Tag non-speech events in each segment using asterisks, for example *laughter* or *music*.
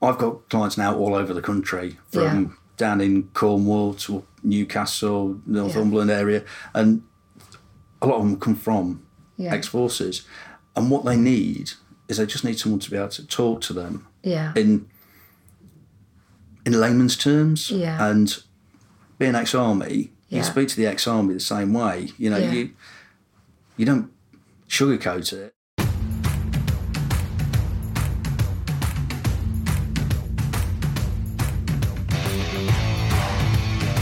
I've got clients now all over the country, from Yeah. down in Cornwall to Newcastle, Northumberland area, and a lot of them come from Yeah. ex forces, and what they need is they just need someone to be able to talk to them Yeah. in in layman's terms. Yeah. And being ex-army, Yeah. you speak to the ex-army the same way. You know, Yeah. you you don't sugarcoat it.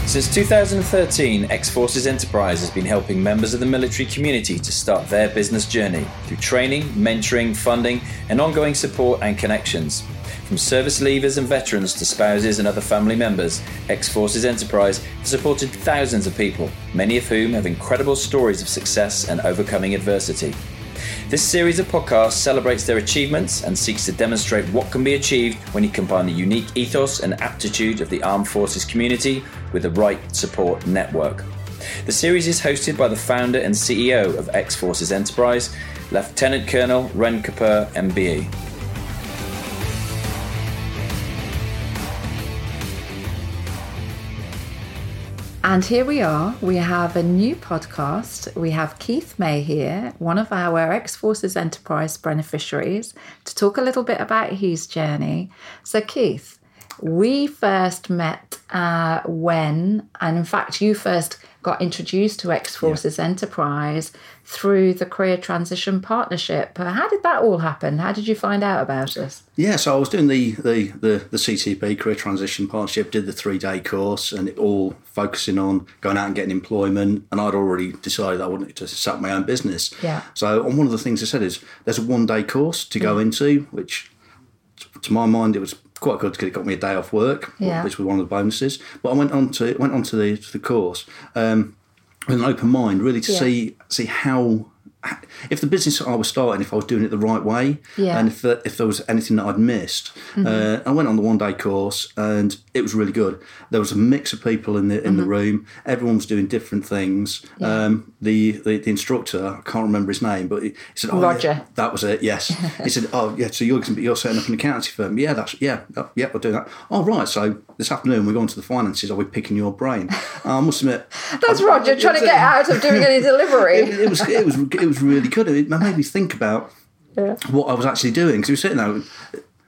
Since 2013, X Forces Enterprise has been helping members of the military community to start their business journey through training, mentoring, funding, and ongoing support and connections. From service leavers and veterans to spouses and other family members, X Forces Enterprise has supported thousands of people, many of whom have incredible stories of success and overcoming adversity. This series of podcasts celebrates their achievements and seeks to demonstrate what can be achieved when you combine the unique ethos and aptitude of the armed forces community with the right support network. The series is hosted by the founder and CEO of X Forces Enterprise, Lieutenant Colonel Ren Kapoor, MBE. And here we are. We have a new podcast. We have Keith May here, one of our X Forces Enterprise beneficiaries, to talk a little bit about his journey. So, Keith, we first met uh, when, and in fact, you first got introduced to X Forces Enterprise through the Career Transition Partnership. How did that all happen? How did you find out about us? Yeah, so I was doing the the the, the CTP Career Transition Partnership, did the three day course, and it all focusing on going out and getting employment. And I'd already decided I wanted to set up my own business. Yeah. So, on one of the things I said is there's a one day course to go into, which to my mind it was quite good because it got me a day off work, Yeah. which was one of the bonuses. But I went on to went on to the to the course um, with an open mind, really to Yeah. see see how. If the business I was starting, if I was doing it the right way, Yeah. Mm-hmm. and if there, if there was anything that I'd missed, uh, I went on the one day course and it was really good. There was a mix of people in the in the Mm-hmm. room. Everyone was doing different things. Um, the, the the instructor, I can't remember his name, but he, he said, oh, yeah, Roger. that was it. Yes, *laughs* he said, "Oh, yeah. So you're you're setting up an accountancy firm? Yeah, that's yeah, oh, yeah. Do that. Oh, right. So this afternoon we're going to the finances. Are we picking your brain? *laughs* I must admit, That's Roger trying to get out of doing any *laughs* delivery. it, it was it was it was really good. It made me think about what I was actually doing because he was sitting there.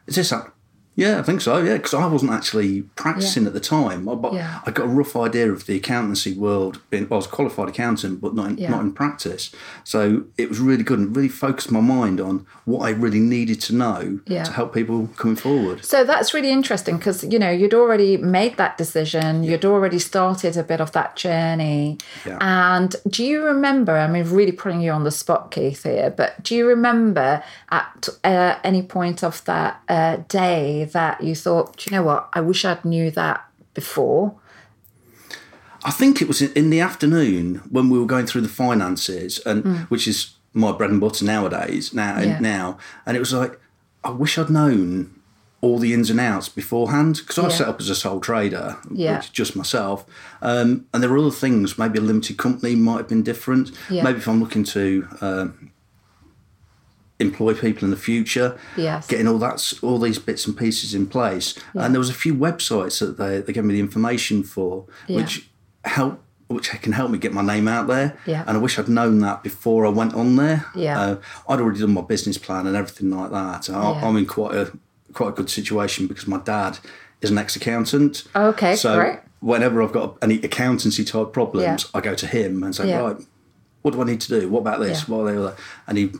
Is this that? Yeah, I think so. Yeah, because I wasn't actually practicing at the time, but Yeah. I got a rough idea of the accountancy world. Being, I was a qualified accountant, but not in, Yeah. not in practice. So it was really good and really focused my mind on what I really needed to know Yeah. to help people coming forward. So that's really interesting because you know you'd already made that decision, you'd already started a bit of that journey. Yeah. And do you remember? I mean, really putting you on the spot, Keith, here, but do you remember at uh, any point of that uh, day that you thought, do you know what? I wish I'd knew that before. I think it was in, the afternoon when we were going through the finances, and which is my bread and butter nowadays. Now, Mm. Yeah. now, and it was like, I wish I'd known all the ins and outs beforehand because I was Yeah. set up as a sole trader, Yeah. which is just myself. Um, and there were other things. Maybe a limited company might have been different. Yeah. Maybe if I'm looking to. Um, employ people in the future Yes. getting all that all these bits and pieces in place and there was a few websites that they, they gave me the information for Yeah. which help which can help me get my name out there Yeah. and I wish I'd known that before I went on there Yeah. uh, I'd already done my business plan and everything like that I, Yeah. I'm in quite a quite a good situation because my dad is an ex-accountant Okay, so great. whenever I've got any accountancy type problems Yeah. I go to him and say Yeah. right what do I need to do? What about this? Yeah. What are they? And he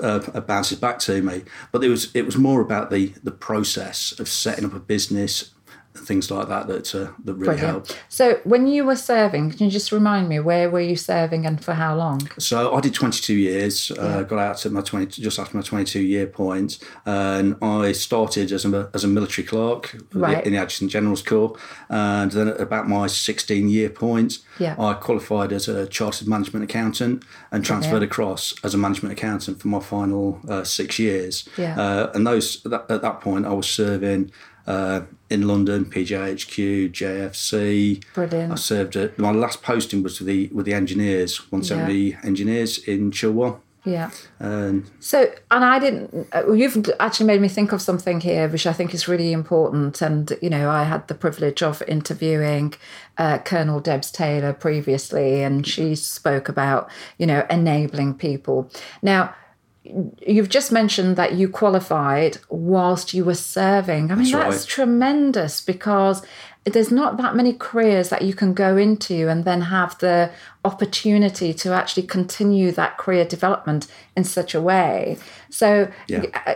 uh, bounces back to me. But it was it was more about the the process of setting up a business things like that that uh, that really helped. So when you were serving, can you just remind me where were you serving and for how long? So I did 22 years. Uh, got out at my 20 just after my 22 year point, and I started as a as a military clerk Right. in the Adjutant General's Corps. And then at about my 16 year point, Yeah. I qualified as a chartered management accountant and transferred across as a management accountant for my final uh, six years. Yeah. Uh, and those that, at that point, I was serving. Uh, in London, PJHQ, JFC. Brilliant. I served at my last posting was with the with the engineers, 170 engineers in Chilwell. Yeah. And So, and I didn't, uh, you've actually made me think of something here, which I think is really important. And, you know, I had the privilege of interviewing uh, Colonel Debs Taylor previously, and she spoke about, you know, enabling people. Now, you've just mentioned that you qualified whilst you were serving. I mean, That's that's, right. tremendous because there's not that many careers that you can go into and then have the opportunity to actually continue that career development in such a way. So, Yeah. uh,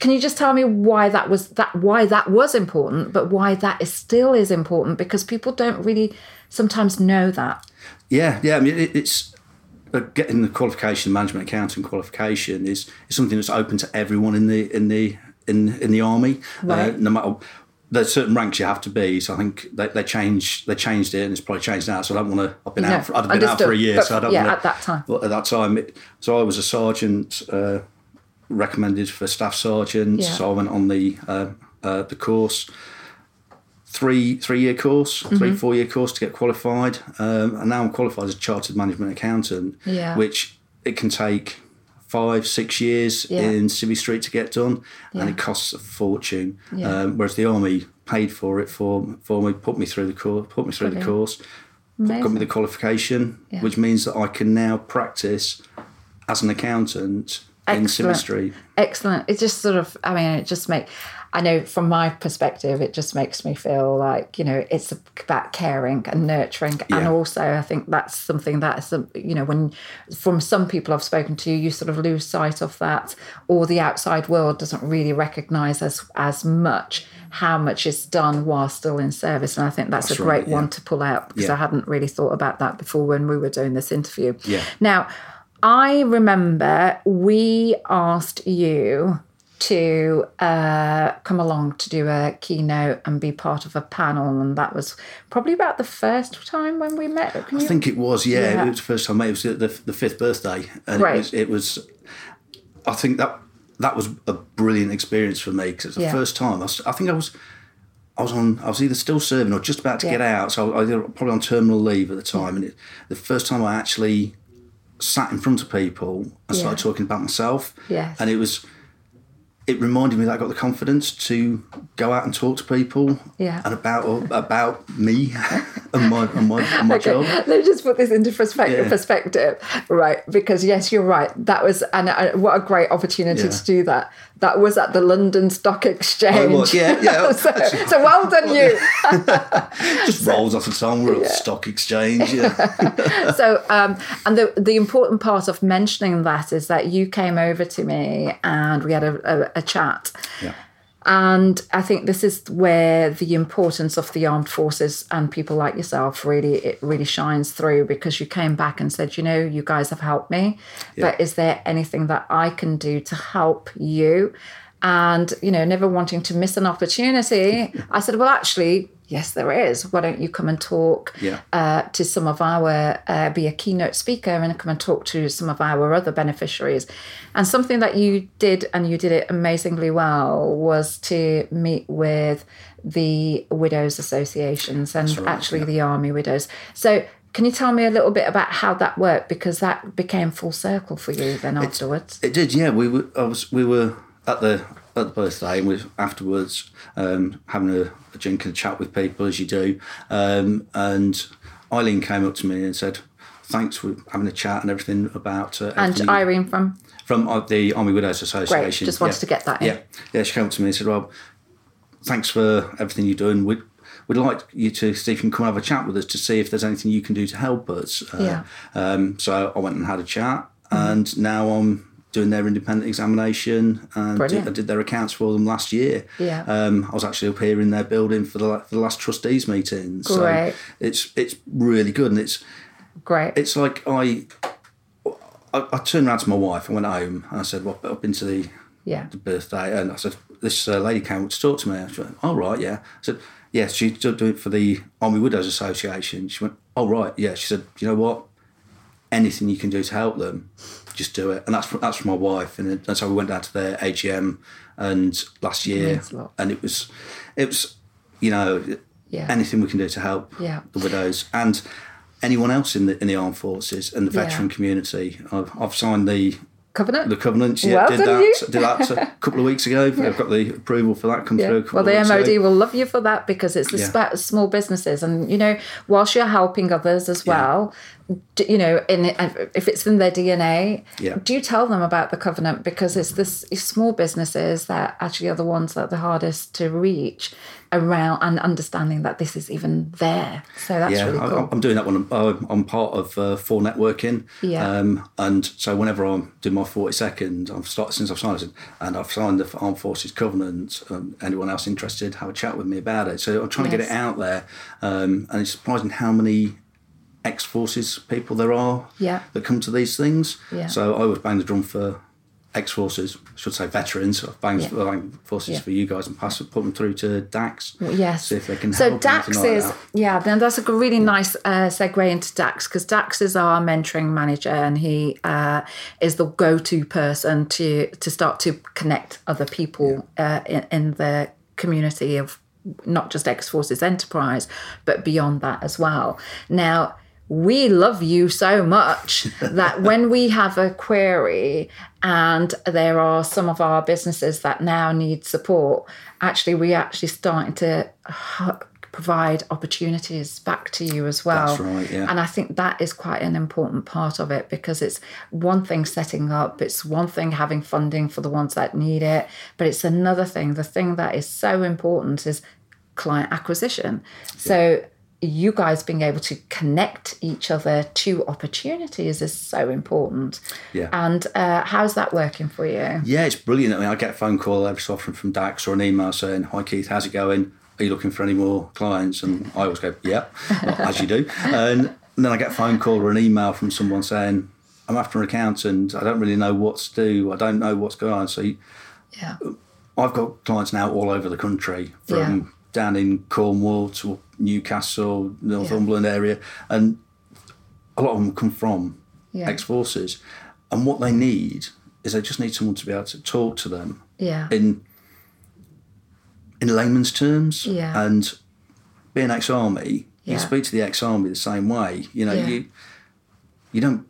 can you just tell me why that was that why that was important, but why that is still is important because people don't really sometimes know that. Yeah, yeah. I mean, it, it's uh, getting the qualification, management accounting qualification, is, is something that's open to everyone in the in the in in the army. Right. Uh, no matter there's certain ranks you have to be. So I think they, they changed they changed it, and it's probably changed now. So I don't want to. I've been No, out. For, I've been out for a year, but so I don't. yeah, wanna, at that time. At that time, it, so I was a sergeant. Uh, recommended for staff sergeant. Yeah. So I went on the uh, uh, the course three three year course, Mm-hmm. three four year course to get qualified, um, and now I'm qualified as a chartered management accountant. Yeah. Which it can take five six years Yeah. in Civvy Street to get done, and it costs a fortune. Yeah. Um, whereas the army paid for it for for me, put me through the course, put me through Brilliant. the course, got me the qualification, Yeah. which means that I can now practice as an accountant in Civvy Street. Excellent. It just sort of, I mean, it just make. I know from my perspective, it just makes me feel like you know it's about caring and nurturing, and also I think that's something that is um, you know when from some people I've spoken to, you sort of lose sight of that, or the outside world doesn't really recognise as as much how much is done while still in service, and I think that's, That's a right, great one to pull out because Yeah. I hadn't really thought about that before when we were doing this interview. Yeah. Now, I remember we asked you to uh, come along to do a keynote and be part of a panel, and that was probably about the first time when we met. Can I you- think it was, yeah. Yeah. It was the first time. It was the, the fifth birthday, and Right. it was. It was. I think that that was a brilliant experience for me because it's the Yeah. first time. I, was, I think I was. I was on. I was either still serving or just about to get out. So I was probably on terminal leave at the time, and it, the first time I actually sat in front of people and started talking about myself. Yes. And it was. It reminded me that I got the confidence to go out and talk to people. Yeah. And about about me *laughs* and my and my, and my Okay, job. let me just put this into perspective. Yeah. Perspective, right? Because yes, you're right. That was and uh, what a great opportunity Yeah. to do that. That was at the London Stock Exchange. Was, yeah, yeah. *laughs* so, so well done you. *laughs* just rolls off the tongue. We're at the stock exchange. Yeah. *laughs* so um, and the the important part of mentioning that is that you came over to me and we had a, a, a chat yeah. And i think this is where the importance of the armed forces and people like yourself really it really shines through because you came back and said you know you guys have helped me but is there anything that i can do to help you? And you know never wanting to miss an opportunity i said well actually yes there is why don't you come and talk Yeah. uh, to some of our uh, be a keynote speaker and come and talk to some of our other beneficiaries and something that you did and you did it amazingly well was to meet with the widows associations and right, actually yeah. the army widows so can you tell me a little bit about how that worked because that became full circle for you then afterwards It did, yeah. We were, I was, we were at the at the birthday, and we afterwards um, having a, a drink and a chat with people as you do. Um, and Eileen came up to me and said, "Thanks for having a chat and everything about." Uh, and everything you- irene from from uh, the Army Widows Association. just wanted yeah. to get that in. Yeah, yeah. She came up to me and said, "Well, thanks for everything you're doing. We'd we'd like you to see if you can come and have a chat with us to see if there's anything you can do to help us." Uh, Yeah. Um, so I went and had a chat, and now I'm doing their independent examination and Brilliant. I did their accounts for them last year. Yeah. Um, I was actually up here in their building for the for the last trustees meeting. Great. So it's it's really good and it's great it's like I, I, I turned around to my wife and went home and I said, well, up into the, yeah the birthday and I said, this uh, lady came up to talk to me. She went, oh, right, yeah. I said, yes, she's doing it for the Army Widows Association. She went, oh, right, yeah. She said, you know what? Anything you can do to help them, just do it. And that's that's from my wife. And that's how we went down to their AGM and last year. Means a lot. And it was, it was, you know, Yeah. anything we can do to help Yeah. the widows and anyone else in the in the armed forces and the Yeah. veteran community. I've, I've signed the Covenant. the covenants. Yeah, Well did that. Did that a *laughs* couple of weeks ago. I've got the approval for that come Yeah. through. a Well, of the MOD ago. will love you for that because it's the Yeah. small businesses, and you know, whilst you're helping others as well, you know, in if it's in their DNA, Yeah. do you tell them about the covenant because it's this it's small businesses that actually are the ones that are the hardest to reach around and understanding that this is even there. So that's yeah, really I- cool. I'm doing that one. I'm- I'm part of uh, 4Networking. Yeah. Um, and so whenever I'm doing my 40 second, I've started since I've signed it, and I've signed the Armed Forces Covenant. Um, anyone else interested, have a chat with me about it. So I'm trying to get it out there. Um, and it's surprising how many ex forces people there are Yeah. that come to these things. Yeah. So I always bang the drum for ex forces, I should say veterans. I've banged Yeah. banged forces Yeah. for you guys and pass put them through to Dax. Yes. See if they can so help. and Dax anything like is yeah. Then that's a really nice uh, segue into Dax because Dax is our mentoring manager and he uh, is the go-to person to to start to connect other people uh, in, in the community of not just X Forces Enterprise but beyond that as well. Now. We love you so much *laughs* that when we have a query and there are some of our businesses that now need support, actually, we actually starting to provide opportunities back to you as well. That's right, yeah. And I think that is quite an important part of it because it's one thing setting up, it's one thing having funding for the ones that need it, but it's another thing. The thing that is so important is client acquisition. So you guys being able to connect each other to opportunities is so important. Yeah. And uh, how's that working for you? Yeah, it's brilliant. I mean, I get a phone call every so often from Dax or an email saying, "Hi Keith, how's it going? Are you looking for any more clients?" And I always go, "Yeah," well, as you do. And then I get a phone call or an email from someone saying, "I'm after an accountant. I don't really know what to do. I don't know what's going on." So you- Yeah. I've got clients now all over the country, from Yeah. Down in Cornwall to Newcastle, Northumberland area, and a lot of them come from Yeah. ex forces, and what they need is they just need someone to be able to talk to them Yeah. in in layman's terms. Yeah. And being ex-army, Yeah. you speak to the ex-army the same way. You know, Yeah. you you don't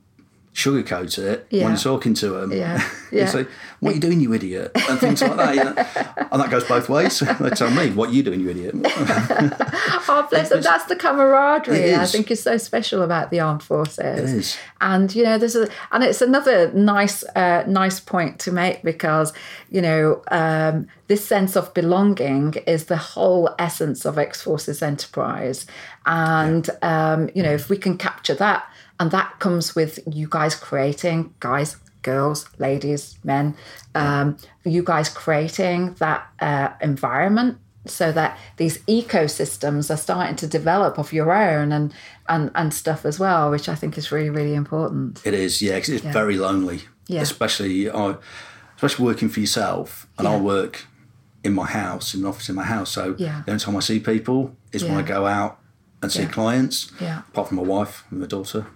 sugarcoat it Yeah. when you're talking to them. Yeah. *laughs* you Yeah. say, "What are you doing, you idiot?" and things like that. You know? *laughs* And that goes both ways. *laughs* they tell me, "What are you doing, you idiot?" Oh, bless them. That's the camaraderie I think is so special about the armed forces. It is. And you know, there's a, and it's another nice, uh, nice point to make because you know um, this sense of belonging is the whole essence of X Forces Enterprise, and um, you know, if we can capture that, and that comes with you guys creating, guys, girls, ladies, men, um, you guys creating that uh, environment so that these ecosystems are starting to develop of your own and and and stuff as well which i think is really really important It is, yeah, 'cause it's very lonely. Yeah. Especially, I, especially working for yourself, and I work in my house, in an office in my house. So Yeah. the only time I see people is when I go out and see Yeah. clients. Yeah. Apart from my wife and my daughter,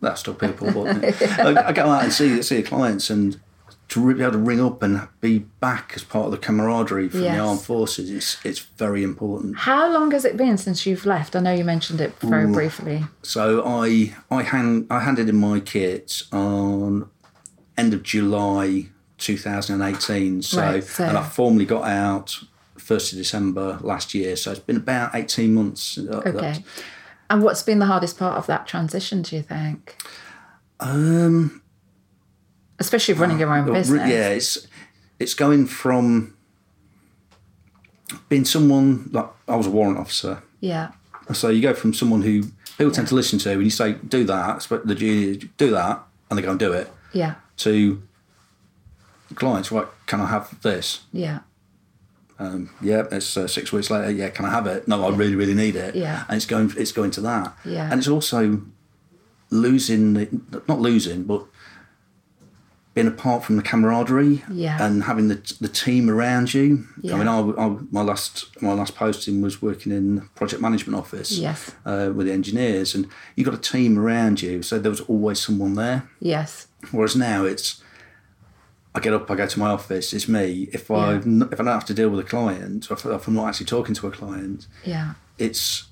that's still people. But *laughs* I, I go out and see see clients, and to be able to ring up and be back as part of the camaraderie from Yes. the armed forces, it's it's very important. how long has it been since you've left i know you mentioned it very briefly So I I hand I handed in my kit on end of July 2018. So, Right, so- and I formally got out first of December last year. So it's been about 18 months. uh, okay that- and what's been the hardest part of that transition do you think Um, especially running your own business yeah, it's it's going from being someone like I was a warrant officer. yeah So you go from someone who people tend to listen to, when you say do that, the junior do that, and they go and do it. yeah to clients, right, can I have this? yeah Um, yeah, it's uh, six weeks later. Yeah, can I have it? No, I really, really need it. Yeah. and it's going, it's going to that. Yeah. and it's also losing, the, not losing, but being apart from the camaraderie. Yeah. and having the the team around you. Yeah. I mean, I, I, my last my last posting was working in project management office. Yes. uh, with the engineers, and you got a team around you, so there was always someone there. yes Whereas now it's, I get up, I go to my office, it's me. If I Yeah. if I don't have to deal with a client, or if, if I'm not actually talking to a client, yeah it's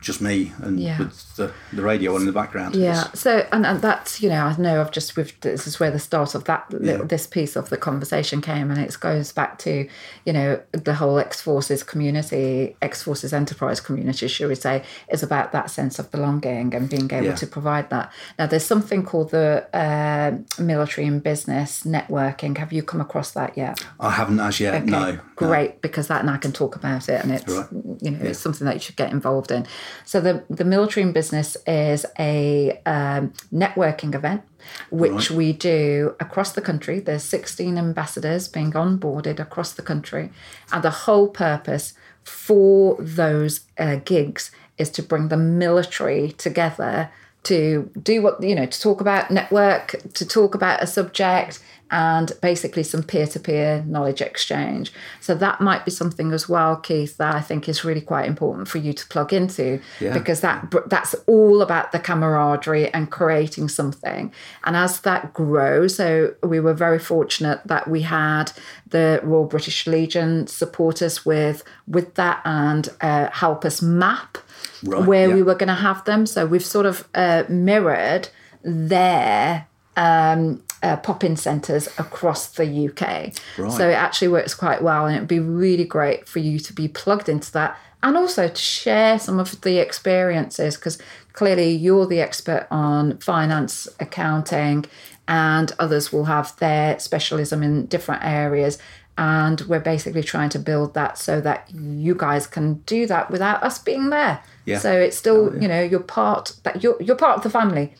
just me and Yeah. with the, the radio on in the background. Yeah. So, and, and that's, you know, I know I've just, we've, this is where the start of that, little, Yeah. this piece of the conversation came. And it goes back to, you know, the whole X Forces community, X Forces enterprise community, should we say, is about that sense of belonging and being able Yeah. to provide that. Now, there's something called the uh, military and business networking. Have you come across that yet? I haven't as yet. Okay, No. no. great because that and I can talk about it, and it's Right. you know it's something that you should get involved in. So the the military and business is a um, networking event which Right. we do across the country. There's 16 ambassadors being onboarded across the country, and the whole purpose for those uh, gigs is to bring the military together to do what you know to talk about network to talk about a subject and basically some peer-to-peer knowledge exchange so that might be something as well keith that i think is really quite important for you to plug into Yeah. because that that's all about the camaraderie and creating something and as that grows so we were very fortunate that we had the royal british legion support us with with that and uh, help us map Right, where yeah. we were going to have them. So we've sort of uh, mirrored their um, uh, pop-in centres across the UK. Right. So it actually works quite well, and it'd be really great for you to be plugged into that, and also to share some of the experiences because clearly you're the expert on finance, accounting, and others will have their specialism in different areas. And we're basically trying to build that so that you guys can do that without us being there. Yeah. So it's still, you know, you're part that you're you're part of the family.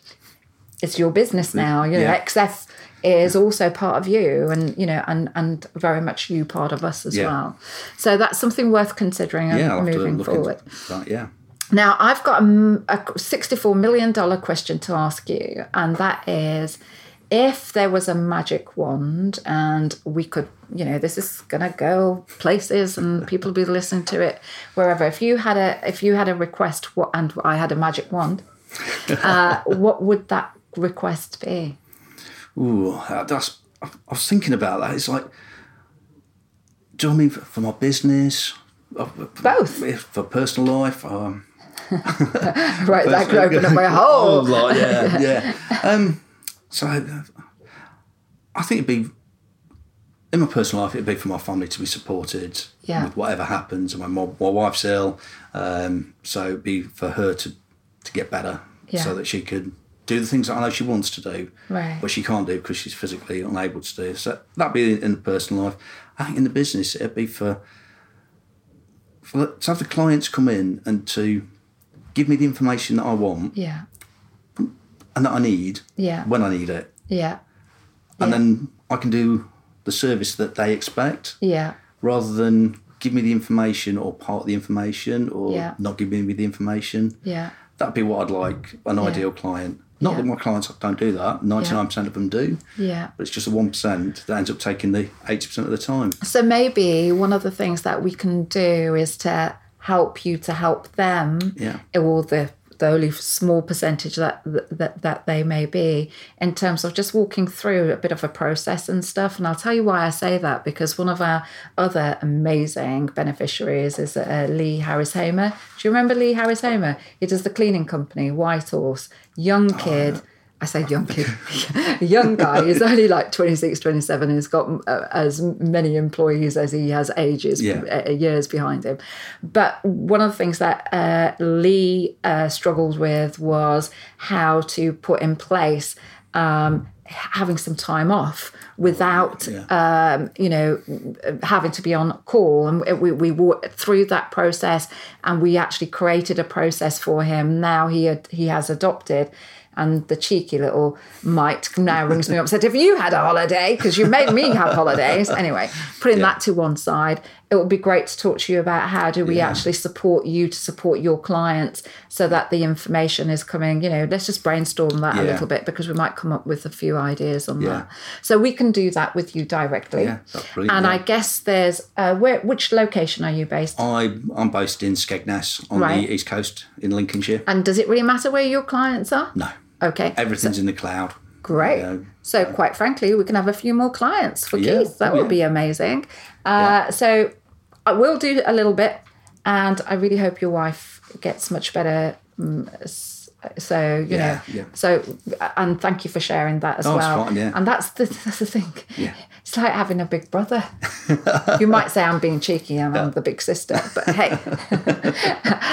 It's your business now. You know, Yeah. XF is also part of you, and you know, and and very much you part of us as Yeah. well. So that's something worth considering Yeah, I'll have to moving forward. that. Yeah. Now, I've got a sixty-four million dollar question to ask you, and that is if there was a magic wand and we could, you know, this is going to go places and *laughs* people will be listening to it wherever. If you had a, if you had a request what, and I had a magic wand, *laughs* uh, what would that request be? Ooh, that's. I I was thinking about that. It's like, do you know what I mean for, for my business? Uh, Both. If for personal life. Um, *laughs* Right, that could open up a *laughs* Oh, whole. like, yeah, *laughs* yeah. Um, so I think it'd be in my personal life. It'd be for my family to be supported Yeah. with whatever happens. My my, my wife's ill, um, so it'd be for her to to get better, Yeah. so that she could do the things that I know she wants to do, Right. but she can't do because she's physically unable to do. So that'd be in the personal life. I think in the business it'd be for for to have the clients come in and to give me the information that I want Yeah, and that I need Yeah. when I need it. yeah, And Yeah. then I can do the service that they expect yeah, rather than give me the information or part of the information or Yeah. not giving me the information. yeah. That'd be what I'd like an ideal client. Not Yeah. that my clients don't do that, 99% of them do, Yeah. but it's just the 1% that ends up taking the 80% of the time. So maybe one of the things that we can do is to help you to help them, Yeah. or the the only small percentage that that that they may be, in terms of just walking through a bit of a process and stuff. And I'll tell you why I say that because one of our other amazing beneficiaries is uh, Lee Harris Hamer. Do you remember Lee Harris Hamer? He does the cleaning company, White Horse, young kid. I say young kid, *laughs* young guy. He's only like 26, 27 and he's got uh, as many employees as he has ages, Yeah. uh, years behind him. But one of the things that uh, Lee uh, struggled with was how to put in place um, having some time off without um, you know having to be on call and we, we walked through that process and we actually created a process for him now he had, he has adopted and the cheeky little mite now rings me up and said, Have you had a holiday? Because you made me have holidays. *laughs* Anyway, putting Yeah. that to one side, it would be great to talk to you about how do we Yeah. actually support you to support your clients so that the information is coming. You know, let's just brainstorm that a little bit because we might come up with a few ideas on Yeah. that. So we can do that with you directly. Yeah, brilliant, And yeah. I guess there's uh, where which location are you based? I, I'm based in Skegness on Right. the east coast in Lincolnshire. And does it really matter where your clients are? No, Okay. everything's in the cloud. Great. Yeah. So, quite frankly, we can have a few more clients for Yeah. Keith. That would yeah. be amazing. Uh, So, I will do a little bit. And I really hope your wife gets much better. mm, So you Yeah, know, yeah. so and thank you for sharing that as Oh, it's well. fine, yeah. And that's the *laughs* that's the thing. Yeah. It's like having a big brother. *laughs* you might say I'm being cheeky and I'm the big sister, but hey.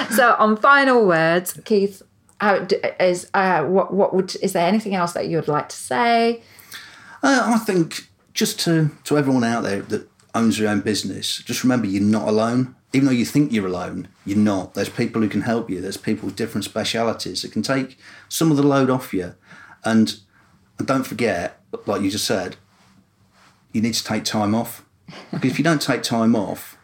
*laughs* so on final words, Keith, how is uh, what what would is there anything else that you would like to say? Uh, I think just to to everyone out there that owns their own business, just remember you're not alone. Even though you think you're alone, you're not. There's people who can help you. There's people with different specialities that can take some of the load off you. And, and don't forget, like you just said, you need to take time off. Because if you don't take time off,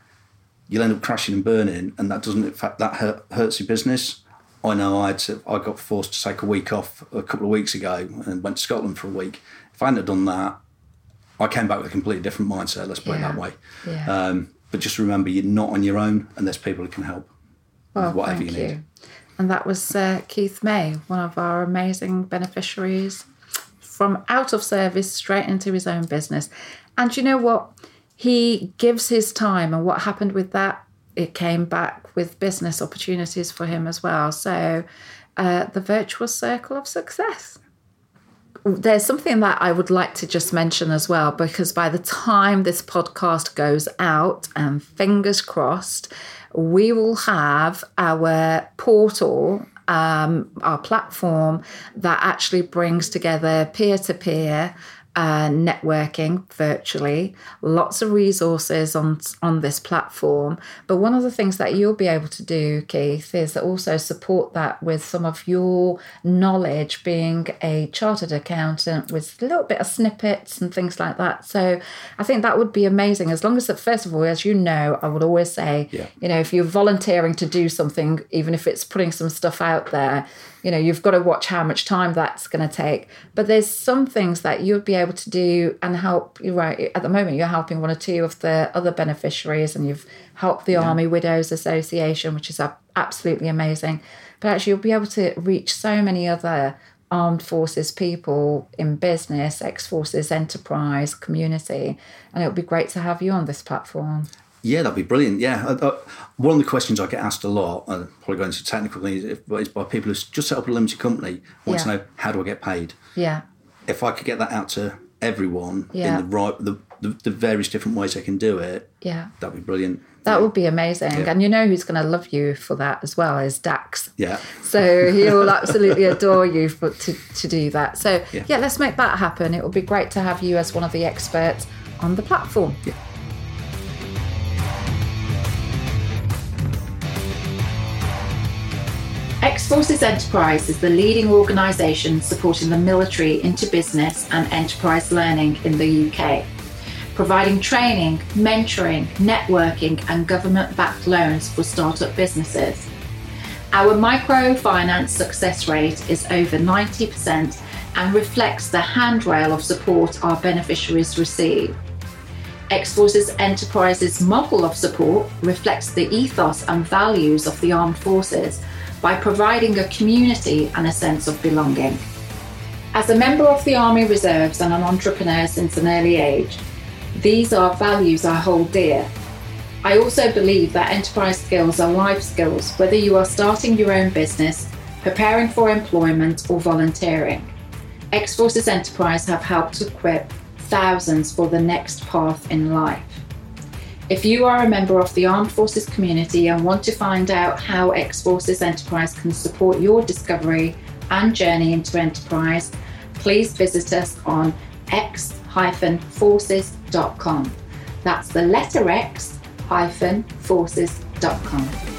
you'll end up crashing and burning, and that doesn't. In fact, that hurt, hurts your business. I know I had to, I got forced to take a week off a couple of weeks ago and went to Scotland for a week. If I hadn't have done that, I came back with a completely different mindset. Let's put it that way. Yeah. Um, but just remember, you're not on your own, and there's people who can help. Well, with whatever you you. need. And that was uh, Keith May, one of our amazing beneficiaries from out of service straight into his own business. And you know what? He gives his time, and what happened with that? It came back with business opportunities for him as well. So, uh, the virtuous circle of success there's something that I would like to just mention as well, because by the time this podcast goes out, and fingers crossed, we will have our portal, um, our platform that actually brings together peer to peer. Uh, networking virtually, lots of resources on on this platform. But one of the things that you'll be able to do, Keith, is also support that with some of your knowledge, being a chartered accountant with a little bit of snippets and things like that. So I think that would be amazing. As long as first of all, as you know, I would always say, Yeah. you know, if you're volunteering to do something, even if it's putting some stuff out there, you know, you've got to watch how much time that's going to take. But there's some things that you'd be able to do and help. You're right. At the moment, you're helping one or two of the other beneficiaries, and you've helped the Army Widows Association, which is absolutely amazing. But actually, you'll be able to reach so many other armed forces people in business, ex forces, enterprise, community, and it would be great to have you on this platform. Yeah, that'd be brilliant. Yeah, I, I, one of the questions I get asked a lot, and probably going into technical things, is by people who just set up a limited company want to know how do I get paid. Yeah. If I could get that out to everyone Yeah. in the right, the, the, the various different ways they can do it, Yeah. that'd be brilliant. That would be amazing. Yeah. And you know who's going to love you for that as well is Dax. Yeah. So he will absolutely adore you for to, to do that. So Yeah. yeah. let's make that happen. It would be great to have you as one of the experts on the platform. Yeah. Forces Enterprise is the leading organisation supporting the military into business and enterprise learning in the UK, providing training, mentoring, networking, and government backed loans for startup businesses. Our microfinance success rate is over 90% and reflects the handrail of support our beneficiaries receive. X Forces Enterprises model of support reflects the ethos and values of the armed forces by providing a community and a sense of belonging. As a member of the Army Reserves and an entrepreneur since an early age, these are values I hold dear. I also believe that enterprise skills are life skills, whether you are starting your own business, preparing for employment, or volunteering. X Forces Enterprise have helped equip thousands for the next path in life. If you are a member of the Armed Forces community and want to find out how X Forces Enterprise can support your discovery and journey into enterprise, please visit us on x-forces.com. That's the letter X hyphen forces.com.